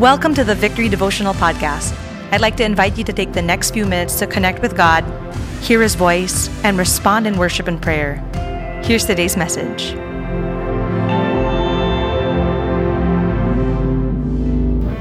Welcome to the Victory Devotional Podcast. I'd like to invite you to take the next few minutes to connect with God, hear His voice, and respond in worship and prayer. Here's today's message.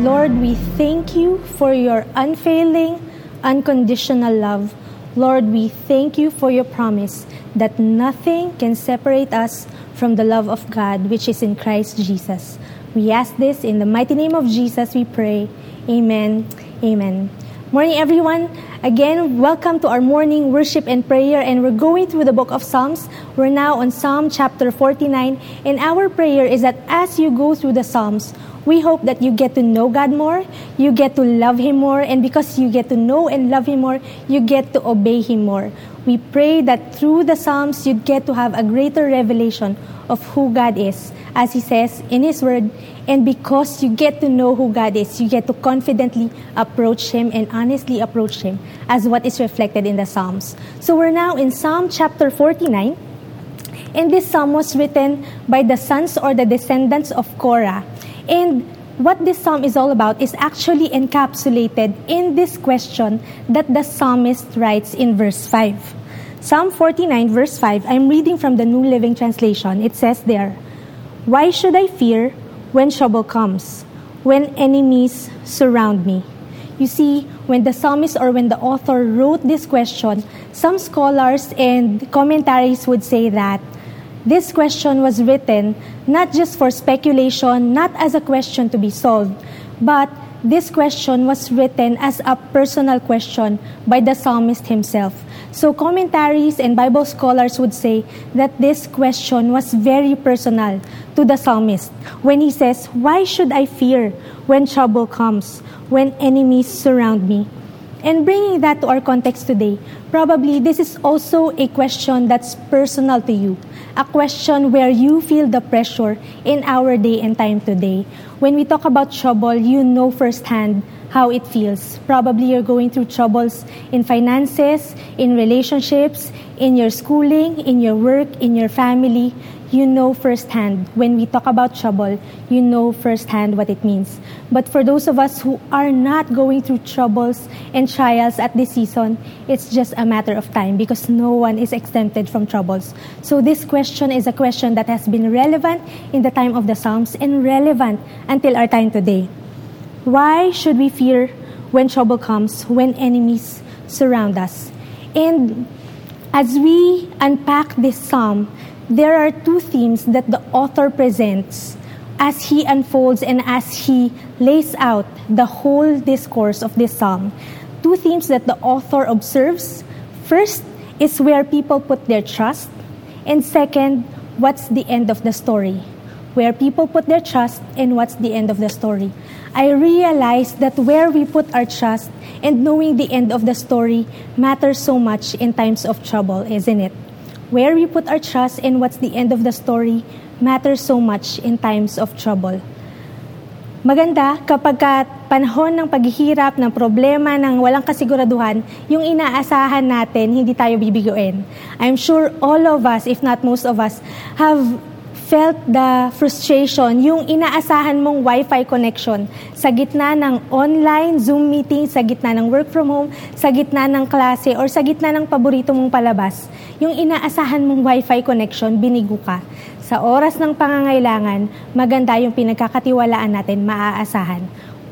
Lord, we thank you for your unfailing, unconditional love. Lord, we thank you for your promise that nothing can separate us from the love of God which is in Christ Jesus. We ask this in the mighty name of Jesus, we pray. Amen. Amen. Morning, everyone. Again, welcome to our morning worship and prayer. And we're going through the book of Psalms. We're now on Psalm chapter 49. And our prayer is that as you go through the Psalms, we hope that you get to know God more, you get to love Him more, and because you get to know and love Him more, you get to obey Him more. We pray that through the Psalms, you get to have a greater revelation of who God is, as He says in His Word. And because you get to know who God is, you get to confidently approach Him and honestly approach Him as what is reflected in the Psalms. So we're now in Psalm chapter 49. And this psalm was written by the sons or the descendants of Korah. And what this psalm is all about is actually encapsulated in this question that the psalmist writes in verse 5. Psalm 49, verse 5, I'm reading from the New Living Translation. It says there, Why should I fear when trouble comes, when enemies surround me? You see, when the psalmist or when the author wrote this question, some scholars and commentaries would say that this question was written not just for speculation, not as a question to be solved, but this question was written as a personal question by the psalmist himself. So, commentaries and Bible scholars would say that this question was very personal to the psalmist when he says, Why should I fear when trouble comes, when enemies surround me? And bringing that to our context today, probably this is also a question that's personal to you. A question where you feel the pressure in our day and time today. When we talk about trouble, you know firsthand how it feels. Probably you're going through troubles in finances, in relationships, in your schooling, in your work, in your family you know firsthand. When we talk about trouble, you know firsthand what it means. But for those of us who are not going through troubles and trials at this season, it's just a matter of time because no one is exempted from troubles. So this question is a question that has been relevant in the time of the Psalms and relevant until our time today. Why should we fear when trouble comes, when enemies surround us? And as we unpack this psalm, there are two themes that the author presents as he unfolds and as he lays out the whole discourse of this psalm. Two themes that the author observes. First is where people put their trust, and second, what's the end of the story? Where people put their trust and what's the end of the story. I realized that where we put our trust and knowing the end of the story matters so much in times of trouble, isn't it? Where we put our trust and what's the end of the story matters so much in times of trouble. Maganda kapag ka panahon ng paghihirap, ng problema, ng walang kasiguraduhan, yung inaasahan natin, hindi tayo bibiguin. I'm sure all of us, if not most of us, have felt the frustration, yung inaasahan mong Wi-Fi connection sa gitna ng online Zoom meeting, sa gitna ng work from home, sa gitna ng klase, or sa gitna ng paborito mong palabas. Yung inaasahan mong Wi-Fi connection, binigo ka. Sa oras ng pangangailangan, maganda yung pinagkakatiwalaan natin, maaasahan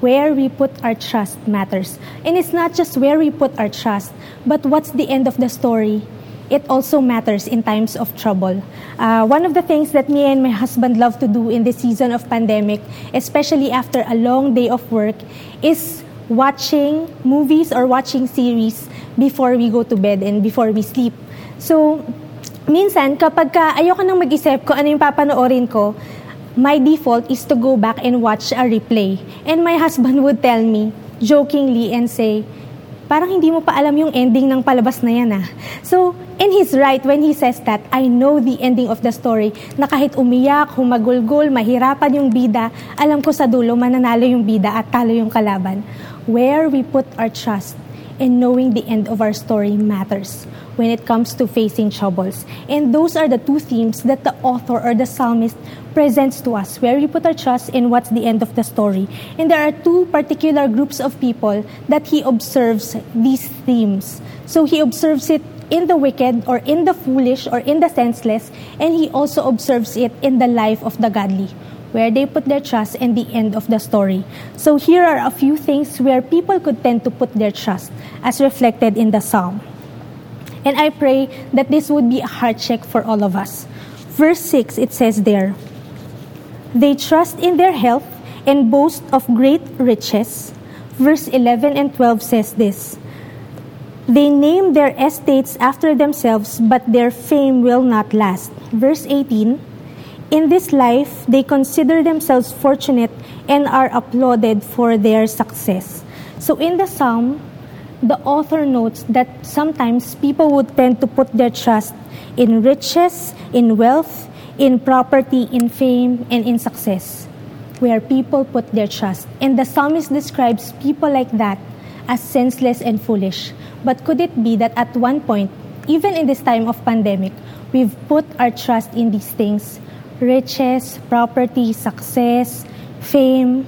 where we put our trust matters. And it's not just where we put our trust, but what's the end of the story it also matters in times of trouble. Uh, one of the things that me and my husband love to do in this season of pandemic, especially after a long day of work, is watching movies or watching series before we go to bed and before we sleep. So, minsan, kapag ka ayoko nang mag-isip kung ano yung papanoorin ko, my default is to go back and watch a replay. And my husband would tell me, jokingly, and say, parang hindi mo pa alam yung ending ng palabas na yan ah. So, and he's right when he says that, I know the ending of the story, na kahit umiyak, humagulgol, mahirapan yung bida, alam ko sa dulo mananalo yung bida at talo yung kalaban. Where we put our trust and knowing the end of our story matters when it comes to facing troubles. And those are the two themes that the author or the psalmist presents to us, where we put our trust in what's the end of the story. And there are two particular groups of people that he observes these themes. So he observes it in the wicked or in the foolish or in the senseless, and he also observes it in the life of the godly where they put their trust and the end of the story. So here are a few things where people could tend to put their trust, as reflected in the psalm. And I pray that this would be a heart check for all of us. Verse 6, it says there, They trust in their health and boast of great riches. Verse 11 and 12 says this They name their estates after themselves, but their fame will not last. Verse 18 in this life, they consider themselves fortunate and are applauded for their success. So in the psalm, the author notes that sometimes people would tend to put their trust in riches, in wealth, in property, in fame, and in success, where people put their trust. And the psalmist describes people like that as senseless and foolish. But could it be that at one point, even in this time of pandemic, we've put our trust in these things riches, property, success, fame?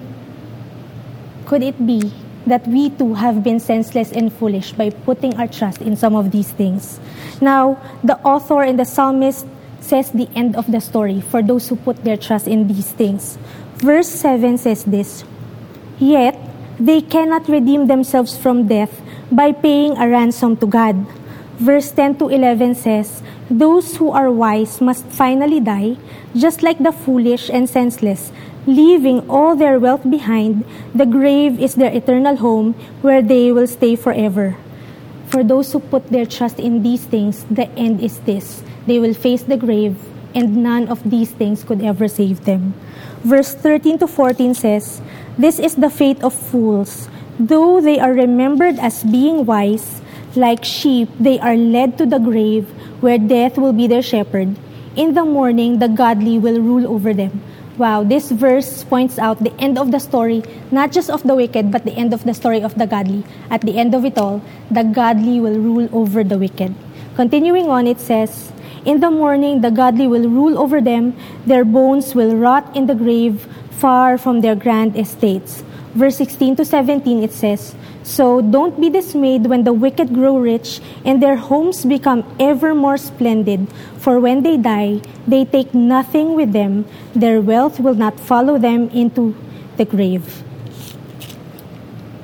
Could it be that we too have been senseless and foolish by putting our trust in some of these things? Now, the author and the psalmist says the end of the story for those who put their trust in these things. Verse 7 says this Yet they cannot redeem themselves from death by paying a ransom to God. Verse 10 to 11 says, Those who are wise must finally die, just like the foolish and senseless, leaving all their wealth behind. The grave is their eternal home where they will stay forever. For those who put their trust in these things, the end is this they will face the grave, and none of these things could ever save them. Verse 13 to 14 says, This is the fate of fools. Though they are remembered as being wise, like sheep, they are led to the grave, where death will be their shepherd. In the morning, the godly will rule over them. Wow, this verse points out the end of the story, not just of the wicked, but the end of the story of the godly. At the end of it all, the godly will rule over the wicked. Continuing on, it says, In the morning, the godly will rule over them, their bones will rot in the grave, far from their grand estates. Verse 16 to 17, it says, so don't be dismayed when the wicked grow rich and their homes become ever more splendid. For when they die, they take nothing with them. Their wealth will not follow them into the grave.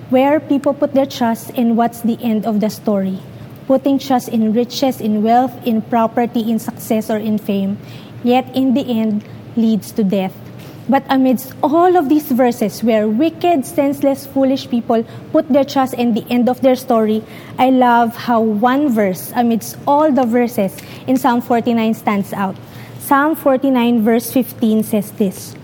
Where people put their trust in what's the end of the story. Putting trust in riches, in wealth, in property, in success, or in fame. Yet in the end leads to death. But amidst all of these verses where wicked, senseless, foolish people put their trust in the end of their story, I love how one verse amidst all the verses in Psalm 49 stands out. Psalm 49, verse 15 says this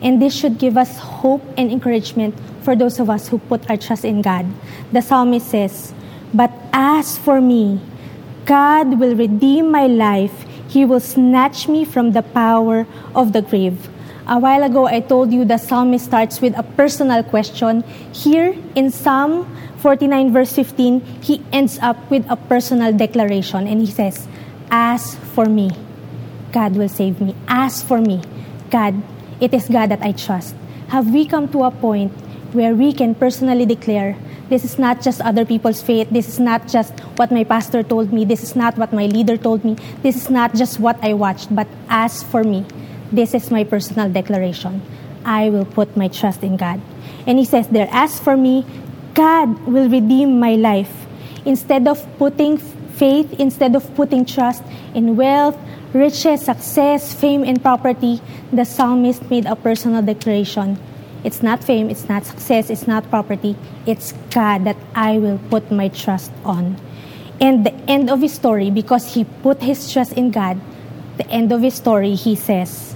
And this should give us hope and encouragement for those of us who put our trust in God. The psalmist says, But as for me, God will redeem my life. He will snatch me from the power of the grave. A while ago, I told you the psalmist starts with a personal question. Here in Psalm 49, verse 15, he ends up with a personal declaration and he says, As for me, God will save me. As for me, God, it is God that I trust. Have we come to a point where we can personally declare, this is not just other people's faith. This is not just what my pastor told me. This is not what my leader told me. This is not just what I watched. But as for me, this is my personal declaration. I will put my trust in God. And he says there, As for me, God will redeem my life. Instead of putting faith, instead of putting trust in wealth, riches, success, fame, and property, the psalmist made a personal declaration. It's not fame, it's not success, it's not property. It's God that I will put my trust on. And the end of his story, because he put his trust in God, the end of his story, he says,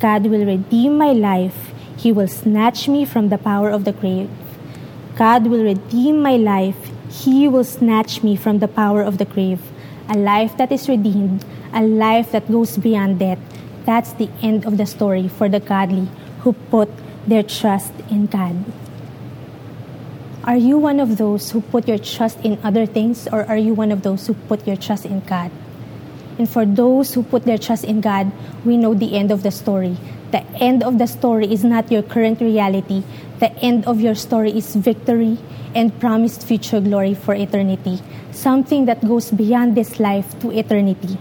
God will redeem my life. He will snatch me from the power of the grave. God will redeem my life. He will snatch me from the power of the grave. A life that is redeemed, a life that goes beyond death. That's the end of the story for the godly who put their trust in God. Are you one of those who put your trust in other things, or are you one of those who put your trust in God? And for those who put their trust in God, we know the end of the story. The end of the story is not your current reality. The end of your story is victory and promised future glory for eternity, something that goes beyond this life to eternity.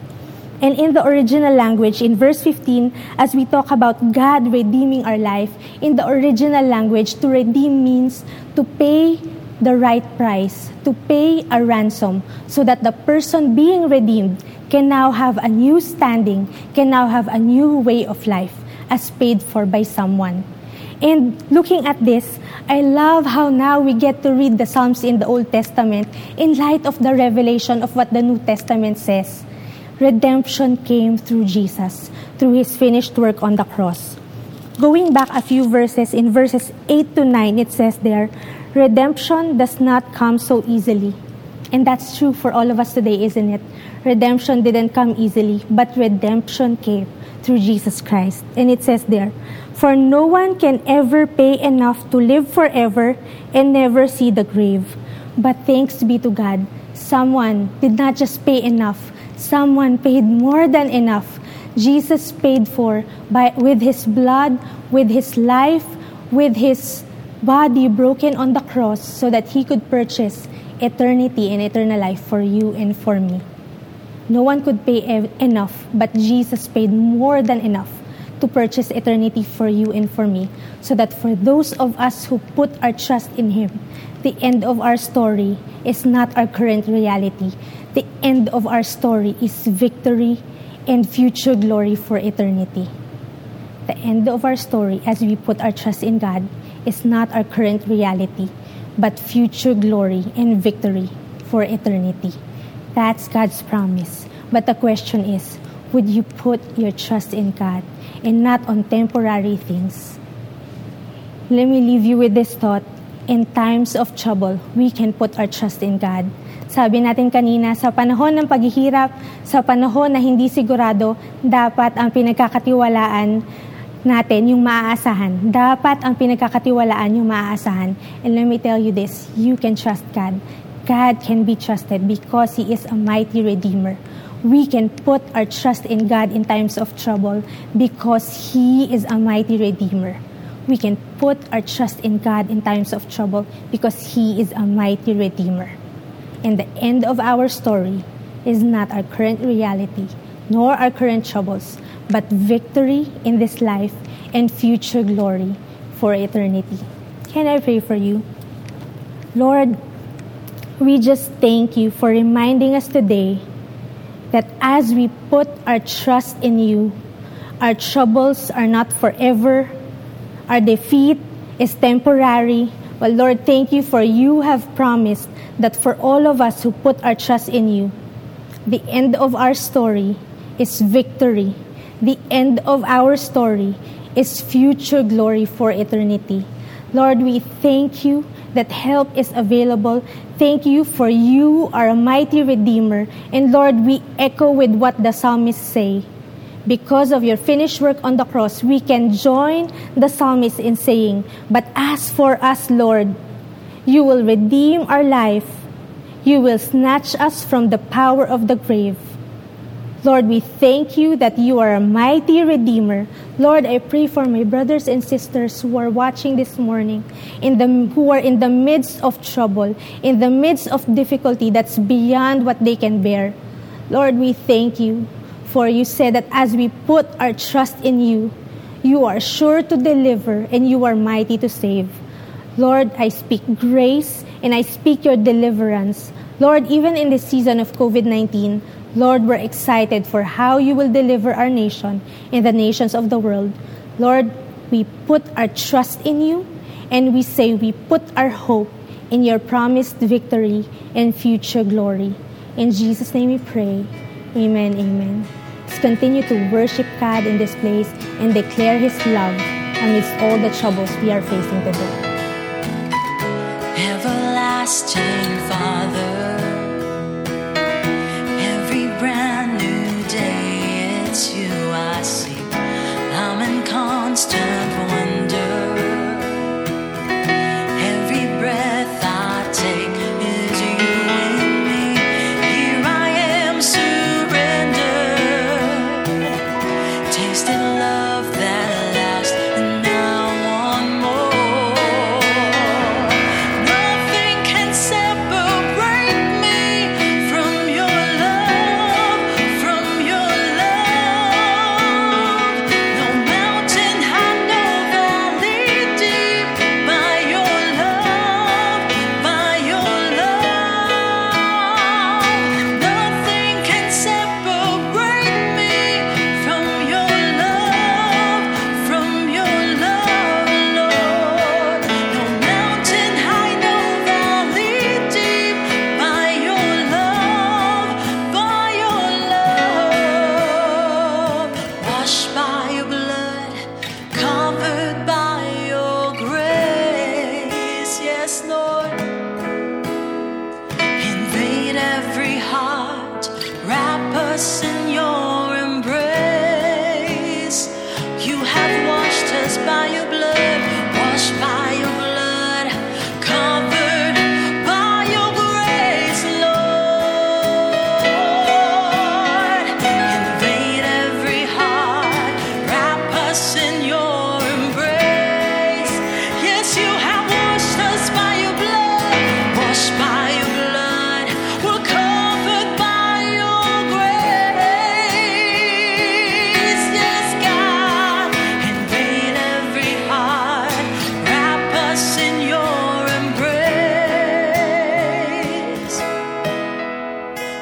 And in the original language, in verse 15, as we talk about God redeeming our life, in the original language, to redeem means to pay the right price, to pay a ransom, so that the person being redeemed can now have a new standing, can now have a new way of life as paid for by someone. And looking at this, I love how now we get to read the Psalms in the Old Testament in light of the revelation of what the New Testament says redemption came through Jesus, through his finished work on the cross. Going back a few verses, in verses 8 to 9, it says there, redemption does not come so easily. And that's true for all of us today, isn't it? Redemption didn't come easily, but redemption came through Jesus Christ. And it says there, For no one can ever pay enough to live forever and never see the grave. But thanks be to God, someone did not just pay enough, Someone paid more than enough. Jesus paid for by with his blood, with his life, with his body broken on the cross so that he could purchase eternity and eternal life for you and for me. No one could pay ev- enough, but Jesus paid more than enough to purchase eternity for you and for me, so that for those of us who put our trust in Him, the end of our story is not our current reality the end of our story is victory and future glory for eternity. The end of our story, as we put our trust in God, is not our current reality, but future glory and victory for eternity. That's God's promise. But the question is would you put your trust in God and not on temporary things? Let me leave you with this thought. In times of trouble, we can put our trust in God sabi natin kanina, sa panahon ng paghihirap, sa panahon na hindi sigurado, dapat ang pinagkakatiwalaan natin yung maaasahan. Dapat ang pinagkakatiwalaan yung maaasahan. And let me tell you this, you can trust God. God can be trusted because He is a mighty Redeemer. We can put our trust in God in times of trouble because He is a mighty Redeemer. We can put our trust in God in times of trouble because He is a mighty Redeemer. And the end of our story is not our current reality, nor our current troubles, but victory in this life and future glory for eternity. Can I pray for you? Lord, we just thank you for reminding us today that as we put our trust in you, our troubles are not forever, our defeat is temporary. But Lord, thank you for you have promised that for all of us who put our trust in you, the end of our story is victory. The end of our story is future glory for eternity. Lord, we thank you that help is available. Thank you for you are a mighty Redeemer. And Lord, we echo with what the psalmists say. Because of your finished work on the cross, we can join the psalmist in saying, But as for us, Lord, you will redeem our life. You will snatch us from the power of the grave. Lord, we thank you that you are a mighty Redeemer. Lord, I pray for my brothers and sisters who are watching this morning, in the, who are in the midst of trouble, in the midst of difficulty that's beyond what they can bear. Lord, we thank you, for you said that as we put our trust in you, you are sure to deliver and you are mighty to save. Lord, I speak grace and I speak your deliverance. Lord, even in this season of COVID 19, Lord, we're excited for how you will deliver our nation and the nations of the world. Lord, we put our trust in you and we say we put our hope in your promised victory and future glory. In Jesus' name we pray. Amen. Amen. Continue to worship God in this place and declare His love amidst all the troubles we are facing today everlasting Father.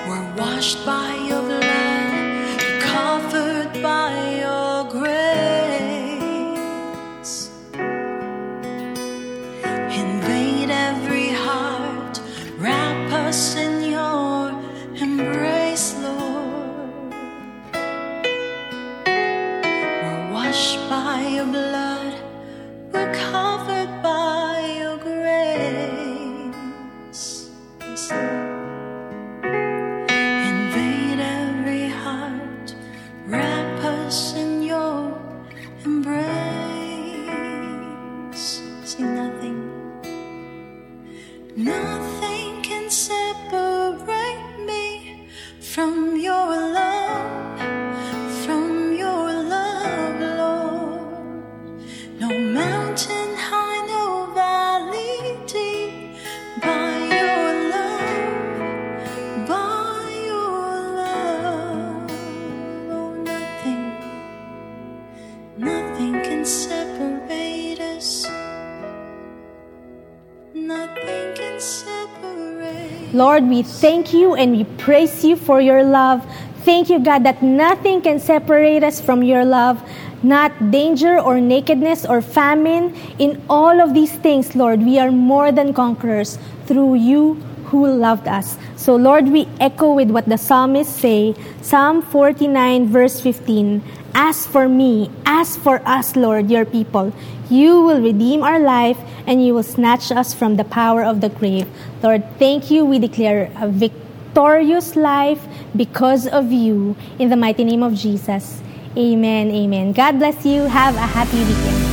were washed by your embrace. Lord, we thank you and we praise you for your love. Thank you, God, that nothing can separate us from your love. Not danger or nakedness or famine. In all of these things, Lord, we are more than conquerors through you who loved us. So, Lord, we echo with what the psalmists say Psalm 49, verse 15. As for me, as for us, Lord, your people, you will redeem our life and you will snatch us from the power of the grave. Lord, thank you. We declare a victorious life because of you. In the mighty name of Jesus. Amen. Amen. God bless you. Have a happy weekend.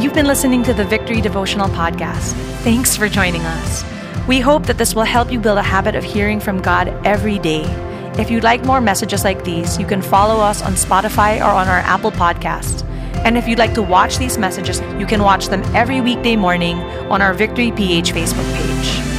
You've been listening to the Victory Devotional Podcast. Thanks for joining us. We hope that this will help you build a habit of hearing from God every day. If you'd like more messages like these, you can follow us on Spotify or on our Apple Podcast. And if you'd like to watch these messages, you can watch them every weekday morning on our Victory PH Facebook page.